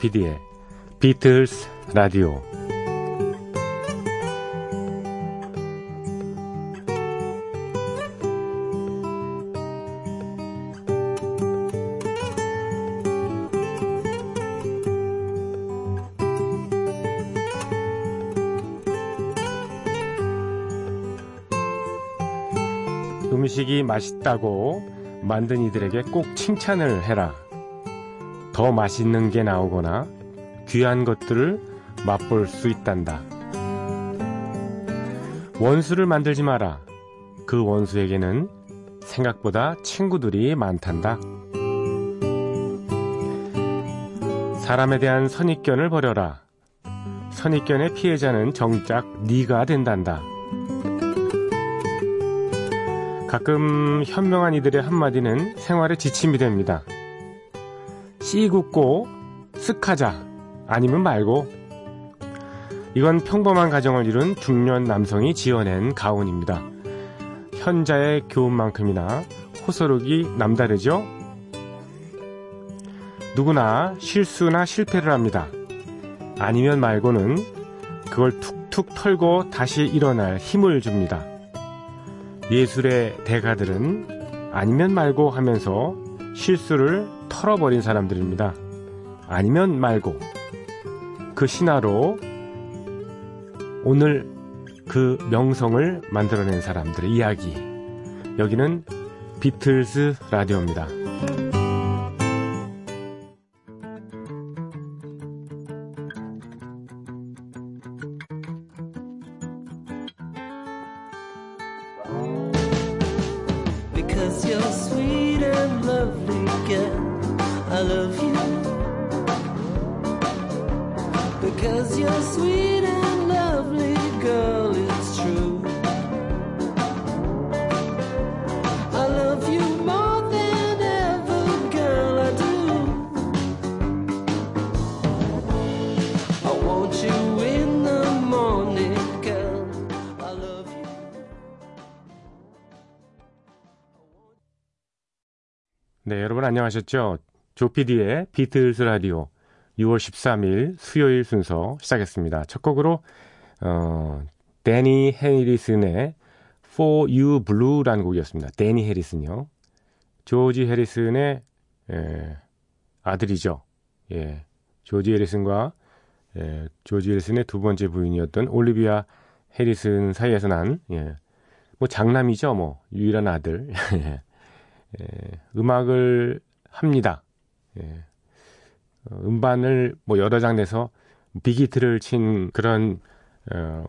조피디의 비틀스 라디오 음식이 맛있다고 만든 이들에게 꼭 칭찬을 해라. 더 맛있는 게 나오거나 귀한 것들을 맛볼 수 있단다. 원수를 만들지 마라. 그 원수에게는 생각보다 친구들이 많단다. 사람에 대한 선입견을 버려라. 선입견의 피해자는 정작 네가 된단다. 가끔 현명한 이들의 한마디는 생활의 지침이 됩니다. 씨 굽고 쓱 하자 아니면 말고 이건 평범한 가정을 이룬 중년 남성이 지어낸 가훈입니다. 현자의 교훈만큼이나 호소력이 남다르죠? 누구나 실수나 실패를 합니다. 아니면 말고는 그걸 툭툭 털고 다시 일어날 힘을 줍니다. 예술의 대가들은 아니면 말고 하면서 실수를 털어버린 사람들입니다. 아니면 말고 그 신화로 오늘 그 명성을 만들어낸 사람들의 이야기. 여기는 비틀스 라디오입니다. 안녕하셨죠? 조피디의 비틀스 라디오 6월 13일 수요일 순서 시작했습니다. 첫 곡으로 어, 데니 해리슨의 For You Blue라는 곡이었습니다. 데니 해리슨요. 조지 해리슨의 예, 아들이죠. 예, 조지 해리슨과 예, 조지 해리슨의 두 번째 부인이었던 올리비아 해리슨 사이에서 난 예, 뭐 장남이죠. 뭐 유일한 아들. 예. 예, 음악을 합니다. 예. 어, 음반을 뭐 여러 장 내서 빅히트를 친 그런 어,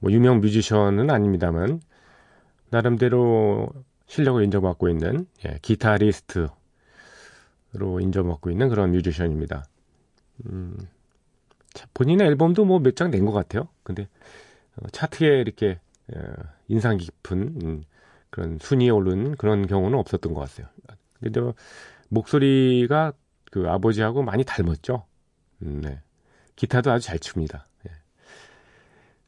뭐 유명 뮤지션은 아닙니다만 나름대로 실력을 인정받고 있는 예, 기타리스트로 인정받고 있는 그런 뮤지션입니다. 음, 자, 본인의 앨범도 뭐 몇 장 낸 것 같아요. 근데 어, 차트에 이렇게 어, 인상 깊은 음, 그런 순위에 오른 그런 경우는 없었던 것 같아요. 근데 저 목소리가 그 아버지하고 많이 닮았죠. 음, 네. 기타도 아주 잘 칩니다. 예.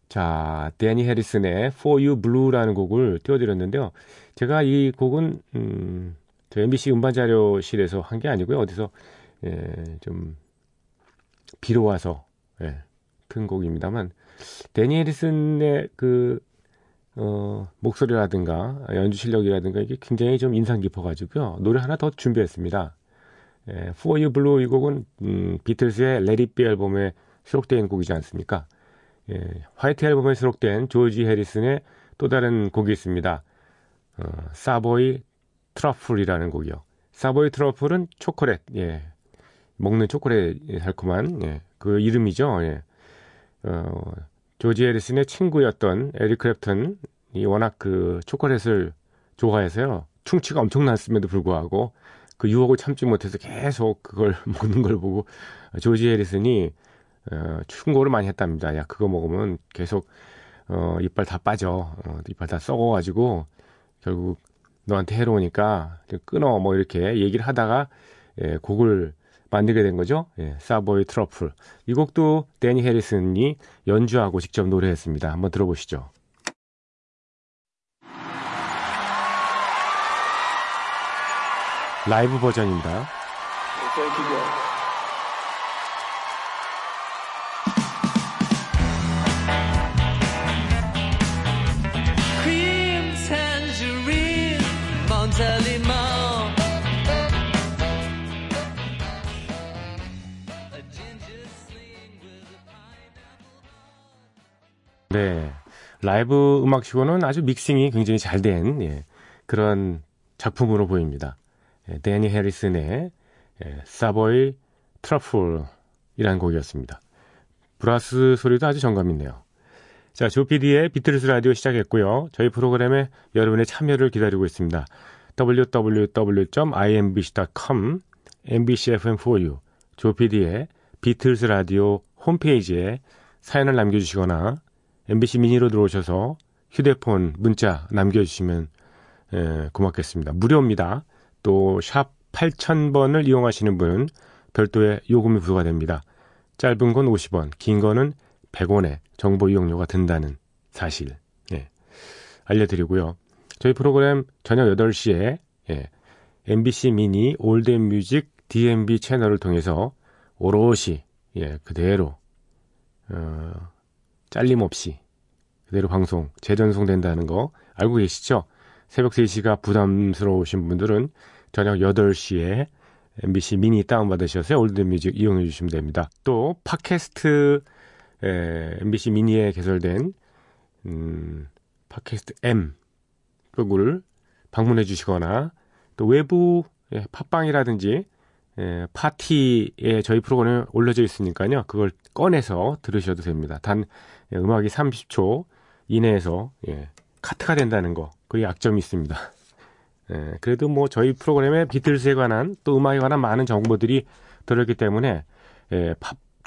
자, 데니 해리슨의 For You Blue라는 곡을 띄워드렸는데요. 제가 이 곡은 음, 저 MBC 음반 자료실에서 한 게 아니고요. 어디서 예, 좀 비로 와서 예, 튼 곡입니다만 데니 해리슨의 그 어, 목소리라든가 연주 실력이라든가 이게 굉장히 좀 인상 깊어가지고요. 노래 하나 더 준비했습니다. 예, For You Blue 이 곡은 음, 비틀스의 Let It Be 앨범에 수록된 곡이지 않습니까? 예, 화이트 앨범에 수록된 조지 해리슨의 또 다른 곡이 있습니다. 어, 사보이 트러플이라는 곡이요. 사보이 트러플은 초콜릿, 예, 먹는 초콜릿 달콤한 예, 그 이름이죠. 예. 어, 조지 해리슨의 친구였던 에릭 크랩튼이 워낙 그 초콜릿을 좋아해서요. 충치가 엄청났음에도 불구하고 그 유혹을 참지 못해서 계속 그걸 먹는 걸 보고 조지 해리슨이 어, 충고를 많이 했답니다. 야, 그거 먹으면 계속 어, 이빨 다 빠져. 어, 이빨 다 썩어가지고 결국 너한테 해로우니까 끊어 뭐 이렇게 얘기를 하다가 예, 곡을 만들게 된 거죠. 예, 사보이 트러플. 이 곡도 데니 해리슨이 연주하고 직접 노래했습니다. 한번 들어보시죠. 라이브 버전입니다. 네. 라이브 음악치고는 아주 믹싱이 굉장히 잘 된, 예, 그런 작품으로 보입니다. 예, 데니 해리슨의 예, Savoy Truffle이라는 곡이었습니다. 브라스 소리도 아주 정감 있네요. 자, 조피디의 비틀스 라디오 시작했고요. 저희 프로그램에 여러분의 참여를 기다리고 있습니다. www.imbc.com mbcfm4u 조피디의 비틀스 라디오 홈페이지에 사연을 남겨주시거나 MBC 미니로 들어오셔서 휴대폰 문자 남겨주시면 에, 고맙겠습니다. 무료입니다. 또 샵 8000번을 이용하시는 분은 별도의 요금이 부과됩니다. 짧은 건 50원, 긴 거는 100원의 정보 이용료가 든다는 사실 예, 알려드리고요. 저희 프로그램 저녁 8시에 예, MBC 미니 올드뮤직 DMB 채널을 통해서 오롯이 예, 그대로 어, 잘림 없이 그대로 방송 재전송된다는 거 알고 계시죠? 새벽 3시가 부담스러우신 분들은 저녁 8시에 MBC 미니 다운받으셔서 올드뮤직 이용해 주시면 됩니다. 또 팟캐스트 에, MBC 미니에 개설된 음, 팟캐스트 M 쪽을 방문해 주시거나 또 외부 예, 팟빵이라든지 예, 파티에 저희 프로그램에 올려져 있으니까요. 그걸 꺼내서 들으셔도 됩니다. 단 예, 음악이 30초 이내에서 예, 카트가 된다는 거 그게 약점이 있습니다. 예, 그래도 뭐 저희 프로그램에 비틀스에 관한 또 음악에 관한 많은 정보들이 들어있기 때문에 예,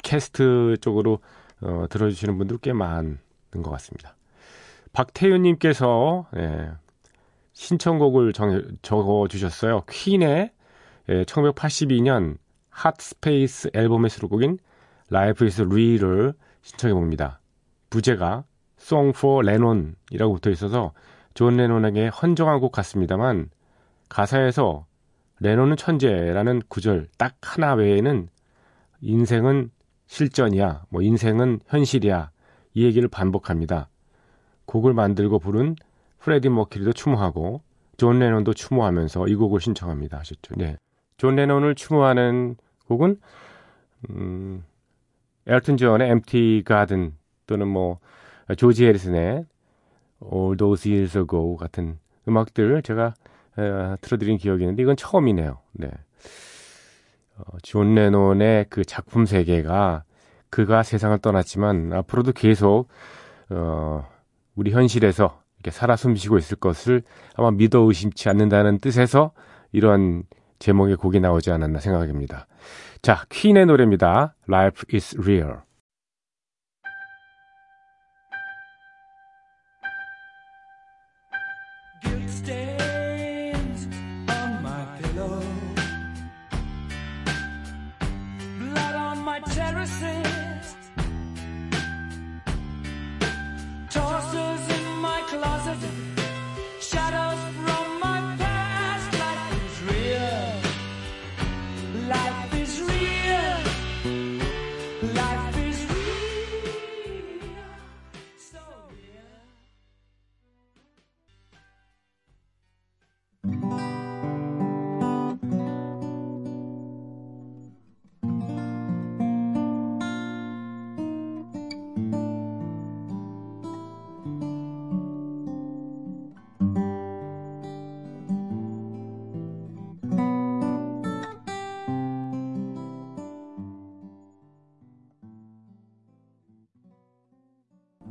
팟캐스트 쪽으로 어, 들어주시는 분들 꽤 많은 것 같습니다. 박태윤님께서 예, 신청곡을 정, 적어주셨어요. 퀸의 예, 1982년 Hot Space 앨범의 수록곡인 Life is Real을 신청해 봅니다. 부제가 Song for Lennon이라고 붙어 있어서 존 레논에게 헌정한 곡 같습니다만 가사에서 레논은 천재라는 구절 딱 하나 외에는 인생은 실전이야, 뭐 인생은 현실이야 이 얘기를 반복합니다. 곡을 만들고 부른 프레디 머큐리도 추모하고 존 레논도 추모하면서 이 곡을 신청합니다 하셨죠. 네. 존 레논을 추모하는 곡은 음, 엘튼 존의 Empty Garden 또는 뭐 조지 해리슨의 All Those Years Ago 같은 음악들 제가 에, 틀어드린 기억이 있는데 이건 처음이네요. 네. 어, 존 레논의 그 작품 세계가 그가 세상을 떠났지만 앞으로도 계속 어, 우리 현실에서 이렇게 살아 숨쉬고 있을 것을 아마 믿어 의심치 않는다는 뜻에서 이런 제목의 곡이 나오지 않았나 생각합니다. 자, 퀸의 노래입니다. Life is Real.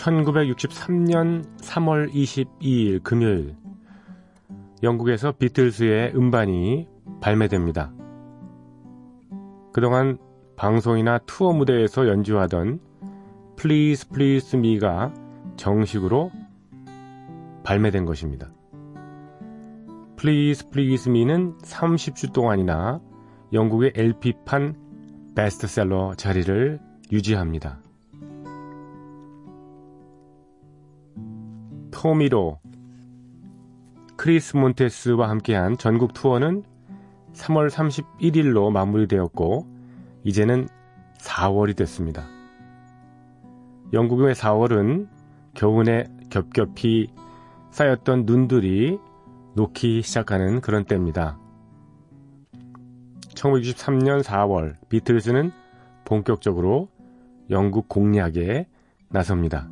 1963년 3월 22일 금요일 영국에서 비틀스의 음반이 발매됩니다. 그동안 방송이나 투어 무대에서 연주하던 Please Please Me가 정식으로 발매된 것입니다. Please Please Me는 30주 동안이나 영국의 LP판 베스트셀러 자리를 유지합니다. 토미로, 크리스 몬테스와 함께한 전국 투어는 3월 31일로 마무리되었고, 이제는 4월이 됐습니다. 영국의 4월은 겨우내 겹겹이 쌓였던 눈들이 녹기 시작하는 그런 때입니다. 1963년 4월 비틀즈는 본격적으로 영국 공략에 나섭니다.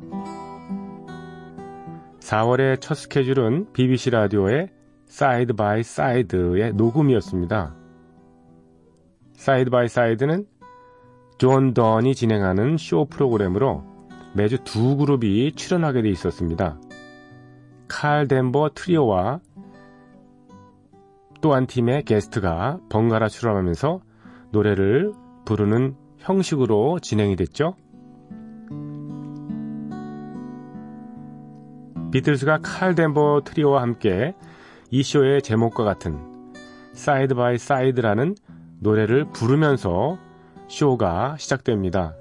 4월의 첫 스케줄은 BBC 라디오의 Side by Side의 녹음이었습니다. Side by Side는 존 던이 진행하는 쇼 프로그램으로 매주 두 그룹이 출연하게 돼 있었습니다. 칼 덴버 트리오와 또 한 팀의 게스트가 번갈아 출연하면서 노래를 부르는 형식으로 진행이 됐죠. 비틀즈가 칼 덴버 트리오와 함께 이 쇼의 제목과 같은 Side by Side라는 노래를 부르면서 쇼가 시작됩니다.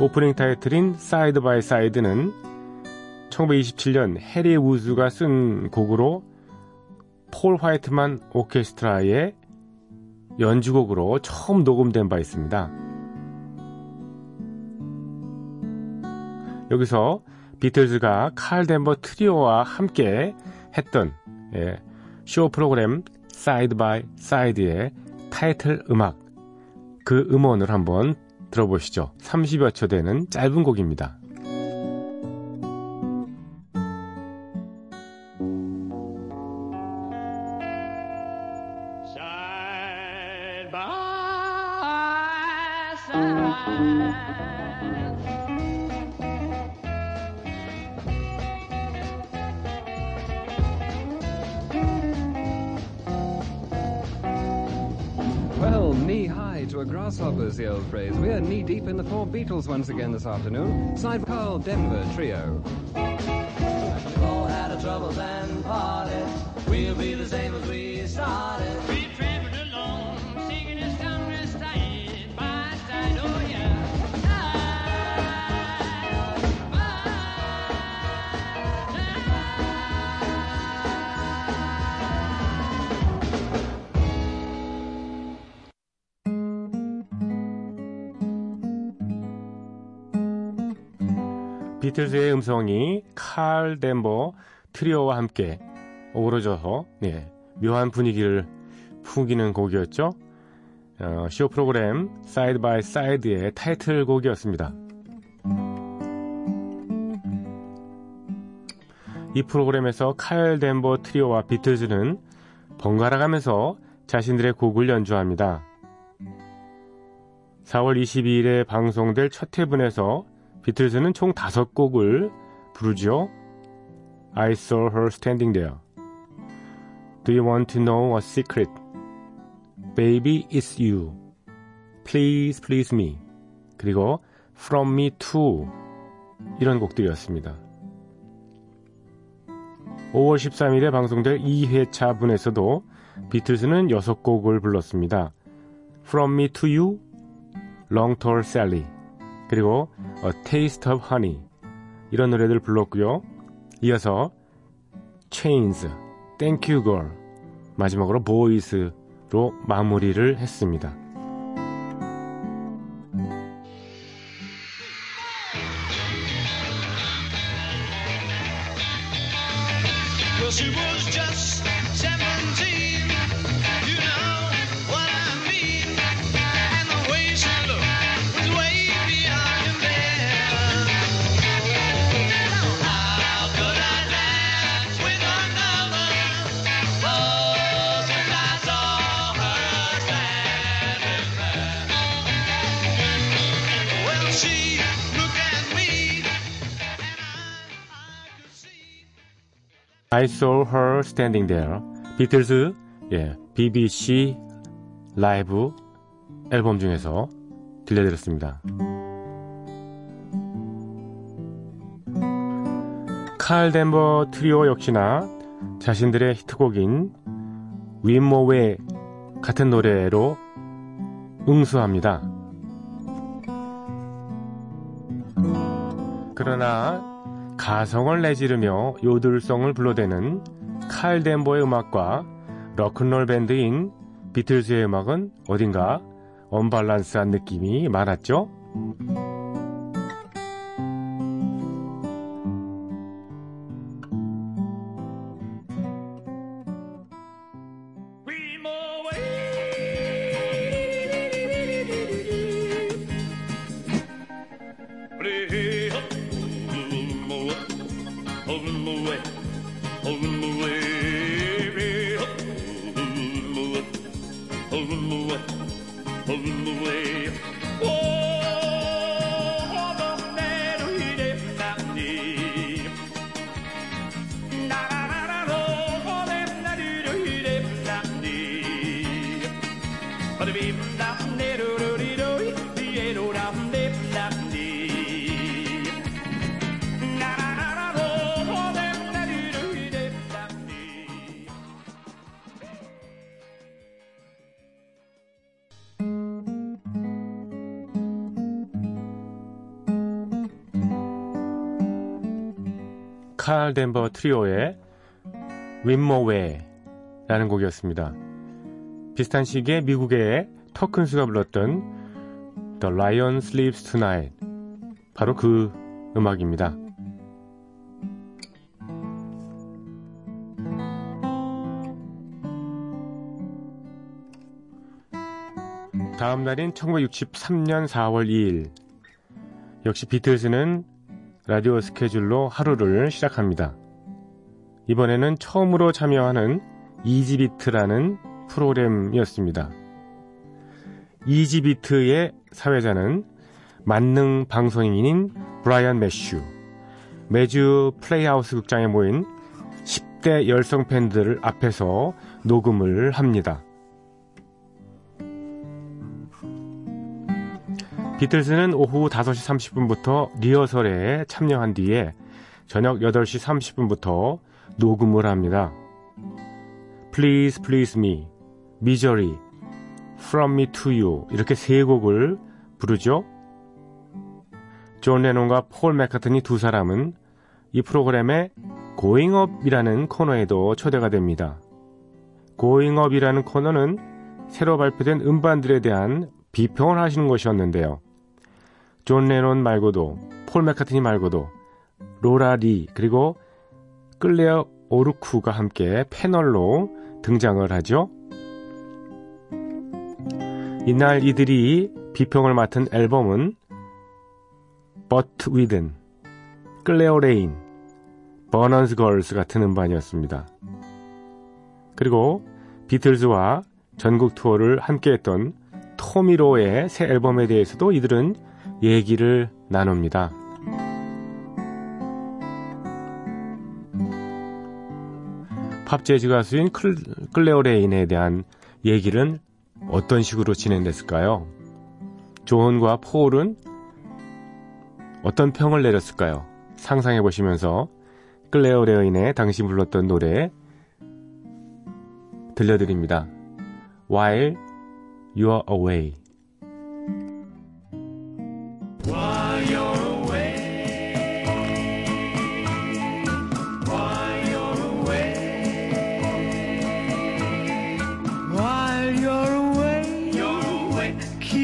오프닝 타이틀인 Side by Side는 1927년 해리 우즈가 쓴 곡으로 폴 화이트만 오케스트라의 연주곡으로 처음 녹음된 바 있습니다. 여기서 비틀즈가 칼 덴버 트리오와 함께 했던 예, 쇼 프로그램 Side by Side의 타이틀 음악 그 음원을 한번 들어보시죠. 30여 초 되는 짧은 곡입니다. Beatles once again this afternoon. Side Carl Denver Trio. Troubles and. We'll be the same 비틀즈의 음성이 칼 덴버 트리오와 함께 어우러져서 네, 묘한 분위기를 풍기는 곡이었죠. 어, 쇼 프로그램 Side by Side의 타이틀곡이었습니다. 이 프로그램에서 칼 덴버 트리오와 비틀즈는 번갈아 가면서 자신들의 곡을 연주합니다. 4월 22일에 방송될 첫 회분에서 비틀즈는 총 5곡을 부르죠. I saw her standing there. Do you want to know a secret? Baby, it's you. Please, please me. 그리고 From me too. 이런 곡들이었습니다. 5월 13일에 방송될 2회차 분에서도 비틀즈는 6곡을 불렀습니다. From me to you, Long Tall Sally, 그리고 A Taste of Honey 이런 노래들 불렀고요. 이어서 Chains, Thank You Girl 마지막으로 Boys로 마무리를 했습니다. Saw her standing there. 비틀즈, 예, BBC 라이브 앨범 중에서 들려드렸습니다. 칼 덴버 트리오 역시나 자신들의 히트곡인 윈모웨 같은 노래로 응수합니다. 그러나 가성을 내지르며 요들성을 불러대는 칼 덴버의 음악과 러큰롤 밴드인 비틀즈의 음악은 어딘가 언밸런스한 느낌이 많았죠? 칼 덴버 트리오의 윈모웨라는 곡이었습니다. 비슷한 시기에 미국의 터큰스가 불렀던 The Lion Sleeps Tonight 바로 그 음악입니다. 다음 날인 1963년 4월 2일 역시 비틀즈는 라디오 스케줄로 하루를 시작합니다. 이번에는 처음으로 참여하는 Easy Beat라는 프로그램이었습니다. Easy Beat의 사회자는 만능 방송인인 브라이언 매슈, 매주 플레이하우스 극장에 모인 10대 열성 팬들 앞에서 녹음을 합니다. 비틀스는 오후 5시 30분부터 리허설에 참여한 뒤에 저녁 8시 30분부터 녹음을 합니다. Please Please Me, Misery, From Me to You 이렇게 세 곡을 부르죠. 존 레논과 폴 맥카트니 두 사람은 이 프로그램의 Going Up이라는 코너에도 초대가 됩니다. Going Up이라는 코너는 새로 발표된 음반들에 대한 비평을 하시는 것이었는데요. 존 레논 말고도 폴 맥카트니 말고도 로라 리 그리고 끌레어 오르쿠가 함께 패널로 등장을 하죠. 이날 이들이 비평을 맡은 앨범은 Bert Weedon, 클레오 레인, 버넌스 걸스 같은 음반이었습니다. 그리고 비틀즈와 전국 투어를 함께했던 토미 로의 새 앨범에 대해서도 이들은 얘기를 나눕니다. 팝 재즈 가수인 클, 클레오 레인에 대한 얘기는 어떤 식으로 진행됐을까요? 존과 폴은 어떤 평을 내렸을까요? 상상해 보시면서 클레오 레인의 당시 불렀던 노래 들려드립니다. While You're Away.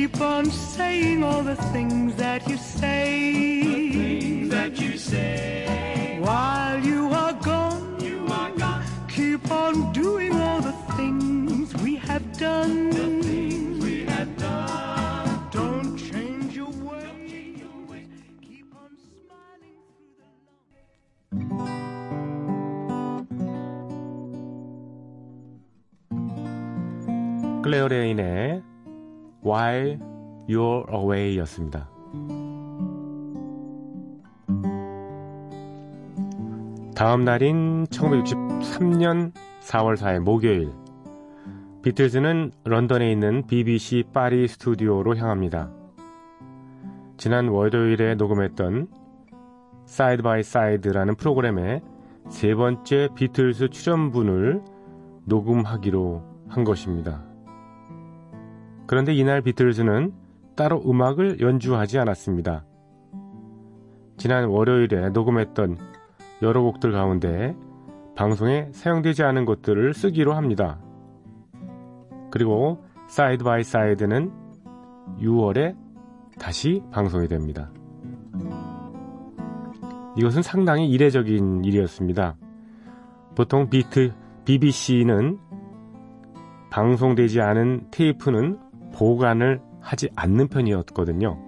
Keep on saying all the things that you say, that you say. While you are gone, you are gone. Keep on doing all the things we have done, the things we have done. Don't change your ways. Keep on smiling through the 클레어 레인의 While You're Away 였습니다. 다음 날인 1963년 4월 4일 목요일 비틀즈는 런던에 있는 BBC 파리 스튜디오로 향합니다. 지난 월요일에 녹음했던 Side by Side라는 프로그램의 세 번째 비틀즈 출연분을 녹음하기로 한 것입니다. 그런데 이날 비틀즈는 따로 음악을 연주하지 않았습니다. 지난 월요일에 녹음했던 여러 곡들 가운데 방송에 사용되지 않은 것들을 쓰기로 합니다. 그리고 Side by Side는 6월에 다시 방송이 됩니다. 이것은 상당히 이례적인 일이었습니다. 보통 비트 BBC는 방송되지 않은 테이프는 보관을 하지 않는 편이었거든요.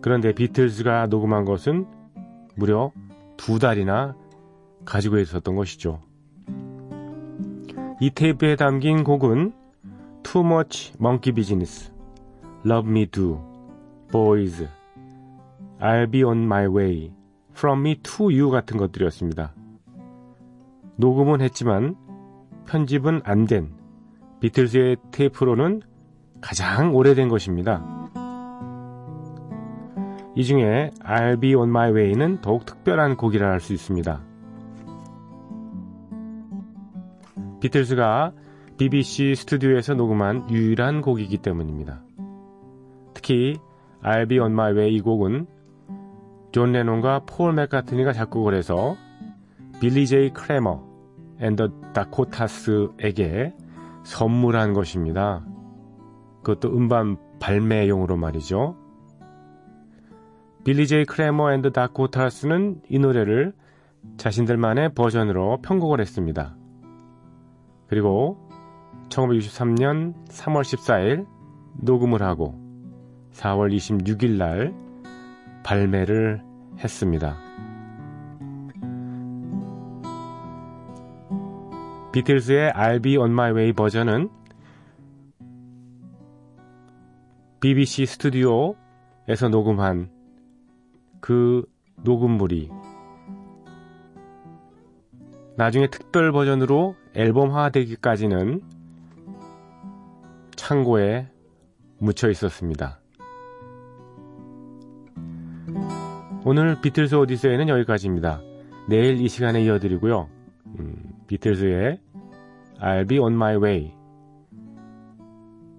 그런데 비틀즈가 녹음한 것은 무려 두 달이나 가지고 있었던 것이죠. 이 테이프에 담긴 곡은 Too Much Monkey Business, Love Me Do, Boys, I'll Be On My Way, From Me To You 같은 것들이었습니다. 녹음은 했지만 편집은 안 된 비틀즈의 테이프로는 가장 오래된 것입니다. 이 중에 I'll Be On My Way는 더욱 특별한 곡이라 할 수 있습니다. 비틀즈가 BBC 스튜디오에서 녹음한 유일한 곡이기 때문입니다. 특히 I'll Be On My Way 이 곡은 존 레논과 폴 맥카트니가 작곡을 해서 빌리 제이 크레머 앤더 다코타스에게 선물한 것입니다. 그것도 음반 발매용으로 말이죠. 빌리 제이 크레머 앤드 다코타스는 이 노래를 자신들만의 버전으로 편곡을 했습니다. 그리고 1963년 3월 14일 녹음을 하고 4월 26일 날 발매를 했습니다. 비틀즈의 I'll Be On My Way 버전은 BBC 스튜디오에서 녹음한 그 녹음물이 나중에 특별 버전으로 앨범화되기까지는 창고에 묻혀 있었습니다. 오늘 비틀스 오디세이는 여기까지입니다. 내일 이 시간에 이어드리고요. 음, 비틀즈의 I'll Be On My Way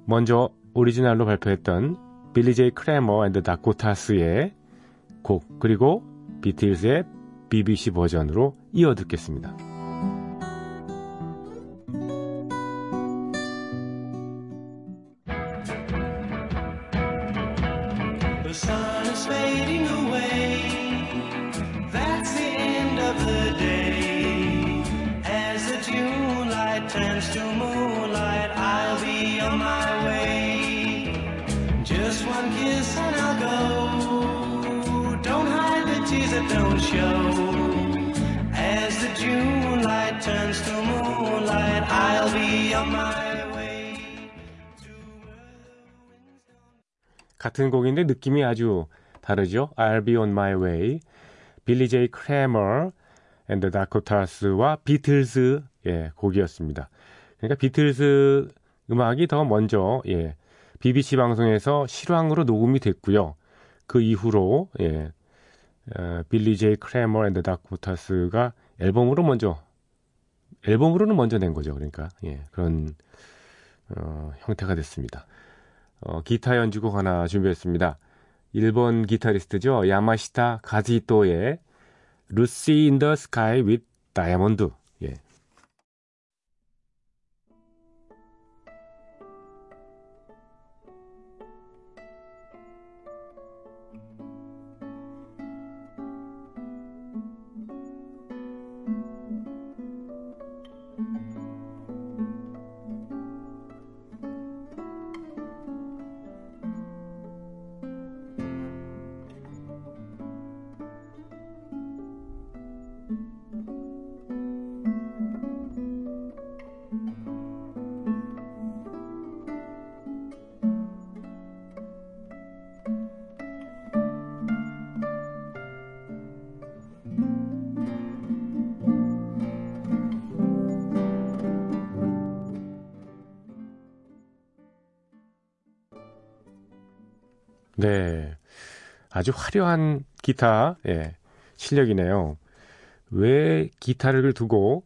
먼저 오리지널로 발표했던 빌리 제이 크래머 앤드 다코타스의 곡 그리고 비틀즈의 BBC 버전으로 이어 듣겠습니다. June light turns to moonlight, I'll be on my way. 같은 곡인데 느낌이 아주 다르죠. I'll be on my way. 빌리 제이 크래머 앤드 다코타스와 비틀즈 예, 곡이었습니다. 그러니까 비틀즈 음악이 더 먼저 예, BBC 방송에서 실황으로 녹음이 됐고요. 그 이후로 예, 어, 빌리 제이 크래머 앤드 다코타스가 앨범으로 먼저 앨범으로는 먼저 낸 거죠. 그러니까 예, 그런 어, 형태가 됐습니다. 어, 기타 연주곡 하나 준비했습니다. 일본 기타리스트죠. 야마시타 가즈히토의 Lucy in the Sky with Diamond. 네. 아주 화려한 기타, 예, 실력이네요. 왜 기타를 두고,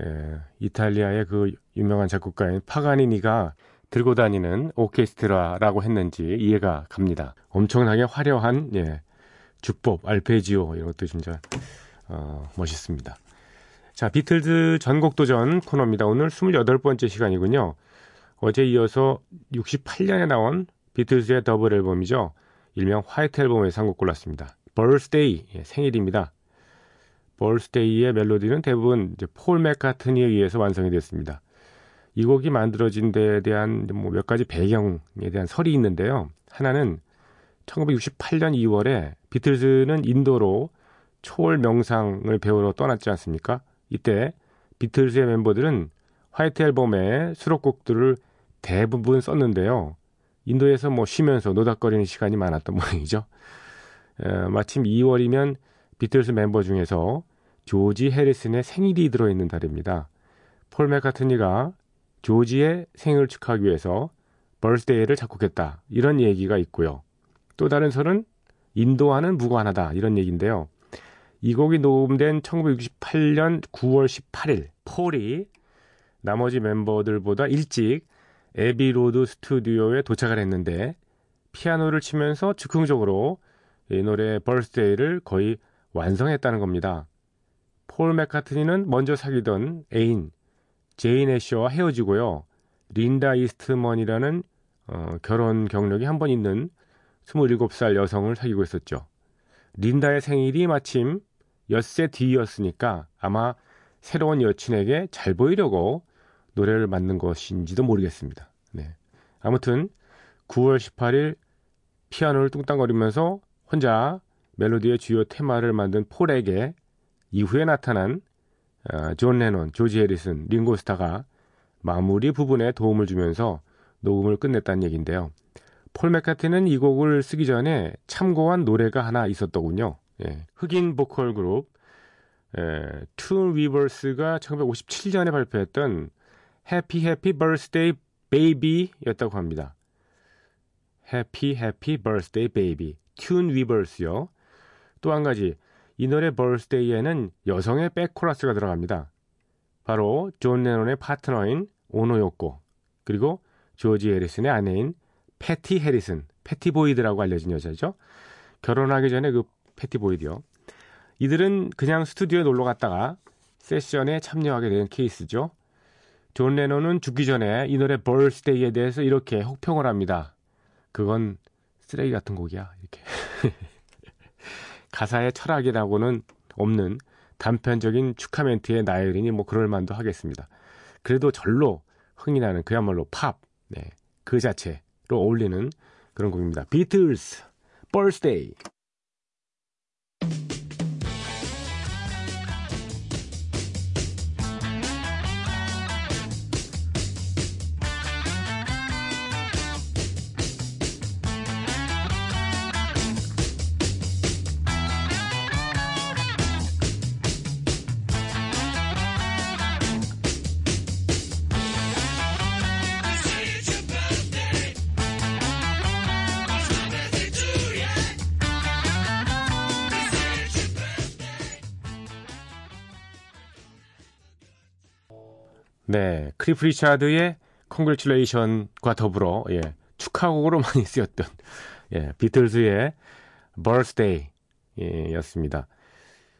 예, 이탈리아의 그 유명한 작곡가인 파가니니가 들고 다니는 오케스트라라고 했는지 이해가 갑니다. 엄청나게 화려한 예, 주법, 알페지오 이런 것도 진짜 어, 멋있습니다. 자, 비틀즈 전곡 도전 코너입니다. 오늘 28번째 시간이군요. 어제 이어서 68년에 나온 비틀즈의 더블 앨범이죠. 일명 화이트 앨범에서 한곡 골랐습니다. Birthday, 예, 생일입니다. Birthday의 멜로디는 대부분 이제 폴 맥카트니에 의해서 완성이 됐습니다. 이 곡이 만들어진 데에 대한 뭐 몇 가지 배경에 대한 설이 있는데요. 하나는 1968년 2월에 비틀즈는 인도로 초월 명상을 배우러 떠났지 않습니까? 이때 비틀즈의 멤버들은 화이트 앨범의 수록곡들을 대부분 썼는데요. 인도에서 뭐 쉬면서 노닥거리는 시간이 많았던 모양이죠. 에, 마침 2월이면 비틀스 멤버 중에서 조지 해리슨의 생일이 들어있는 달입니다. 폴 맥카트니가 조지의 생일을 축하하기 위해서 Birthday를 작곡했다. 이런 얘기가 있고요. 또 다른 설은 인도와는 무관하다. 이런 얘기인데요. 이 곡이 녹음된 1968년 9월 18일 폴이 나머지 멤버들보다 일찍 에비로드 스튜디오에 도착을 했는데 피아노를 치면서 즉흥적으로 이 노래 Birthday를 거의 완성했다는 겁니다. 폴 맥카트니는 먼저 사귀던 애인 제인 애쉬와 헤어지고요. 린다 이스트먼이라는 어, 결혼 경력이 한 번 있는 27살 여성을 사귀고 있었죠. 린다의 생일이 마침 엿새 뒤였으니까 아마 새로운 여친에게 잘 보이려고 노래를 만든 것인지도 모르겠습니다. 네. 아무튼 9월 18일 피아노를 뚱땅거리면서 혼자 멜로디의 주요 테마를 만든 폴에게 이후에 나타난 어, 존 레논, 조지 해리슨, 링고스타가 마무리 부분에 도움을 주면서 녹음을 끝냈다는 얘기인데요. 폴 맥카트니는 이 곡을 쓰기 전에 참고한 노래가 하나 있었더군요. 예, 흑인 보컬 그룹 예, 튠 위버스가 1957년에 발표했던 Happy Happy Birthday Baby였다고 합니다. Happy Happy Birthday Baby 튠 위버스요. 또 한 가지 이 노래 Birthday에는 여성의 백코러스가 들어갑니다. 바로 존 레논의 파트너인 오노요코 그리고 조지 해리슨의 아내인 패티 해리슨 패티 보이드라고 알려진 여자죠. 결혼하기 전에 그 패티 보이드요. 이들은 그냥 스튜디오에 놀러 갔다가 세션에 참여하게 된 케이스죠. 존 레논은 죽기 전에 이 노래 Birthday에 대해서 이렇게 혹평을 합니다. 그건 쓰레기 같은 곡이야. 이렇게. 가사의 철학이라고는 없는 단편적인 축하 멘트의 나열이니 뭐 그럴 만도 하겠습니다. 그래도 절로 흥이 나는 그야말로 팝, 네, 그 자체로 어울리는 그런 곡입니다. 비틀스, Birthday. 네, 클리프 리차드의 Congratulation과 더불어 예, 축하곡으로 많이 쓰였던 예, 비틀즈의 Birthday 예, 였습니다.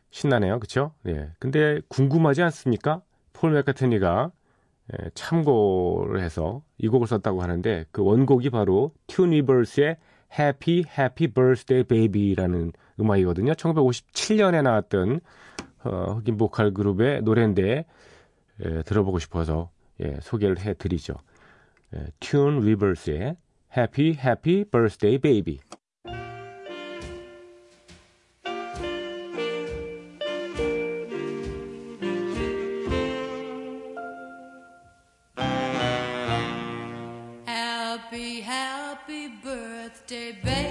신나네요, 그렇죠? 예. 근데 궁금하지 않습니까? 폴 맥카트니가 예, 참고를 해서 이 곡을 썼다고 하는데 그 원곡이 바로 튠 위버스의 Happy Happy Birthday Baby라는 음악이거든요. 1957년에 나왔던 어, 흑인 보컬 그룹의 노래인데 예, 들어보고 싶어서 예, 소개를 해드리죠. 예, Birthday Baby. Happy, happy birthday, baby.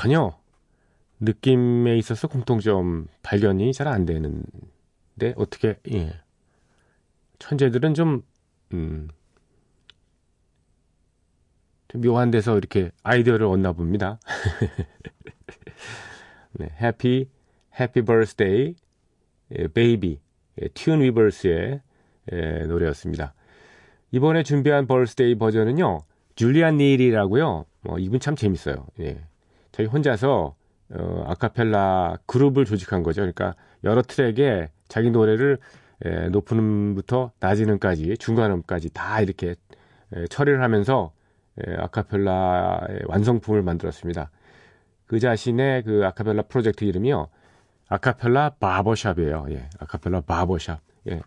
전혀 느낌에 있어서 공통점 발견이 잘 안 되는 근데 어떻게 예. 천재들은 좀 음. 좀 묘한 데서 이렇게 아이디어를 얻나 봅니다. 네, Happy Happy Birthday Baby 튠 위버스의 예, 노래였습니다. 이번에 준비한 Birthday 버전은요. 줄리안 닐이라고요. 어, 이분 참 재밌어요. 예. 저희 혼자서 어, 아카펠라 그룹을 조직한 거죠. 그러니까 여러 트랙에 자기 노래를 예, 높은 음부터 낮은 음까지 중간 음까지 다 이렇게 예, 처리를 하면서 예, 아카펠라의 완성품을 만들었습니다. 그 자신의 그 아카펠라 프로젝트 이름이요. 아카펠라 바버샵이에요. 예, 아카펠라 바버샵. 예.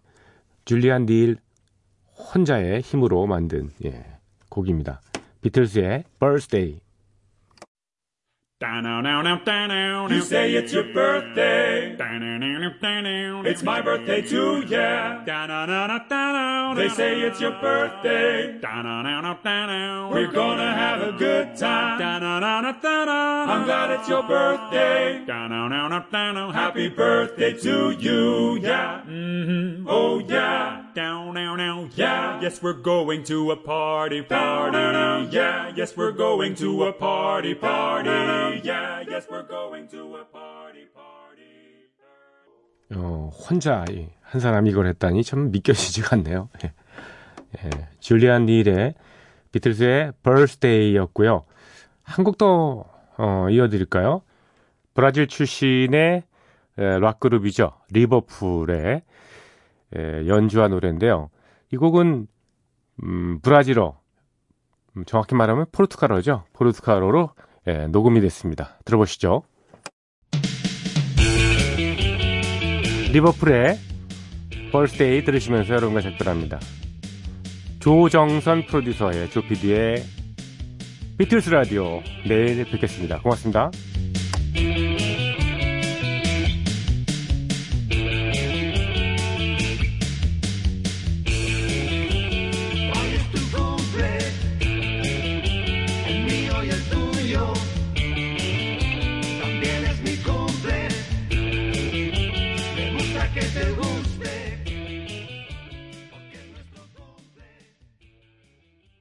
줄리안 닐 혼자의 힘으로 만든 예, 곡입니다. 비틀스의 Birthday. You say it's your birthday. It's my birthday too, yeah. They say it's your birthday. We're gonna have a good time. I'm glad it's your birthday. Happy birthday to you, yeah. hmm Oh, yeah. Down, down, down, yeah. Yes, we're going to a party, party. Yeah, yes, we're going to a party, party. Yeah, yes, we're going to a party, party. 어, 혼자 이, 한 사람이 이걸 했다니 참 믿겨지지가 않네요. 예. 예, 줄리안 닐의 비틀스의 Birthday였고요. 한곡더 어, 이어드릴까요? 브라질 출신의 에, 락 그룹이죠. 리버풀의 에, 연주한 노래인데요. 이 곡은 음, 브라질어, 음, 정확히 말하면 포르투갈어죠. 포르투갈어로 예, 녹음이 됐습니다. 들어보시죠. 리버풀의 Birthday 들으시면서 여러분과 작별합니다. 조정선 프로듀서의 조피디의 비틀스 라디오 내일 뵙겠습니다. 고맙습니다.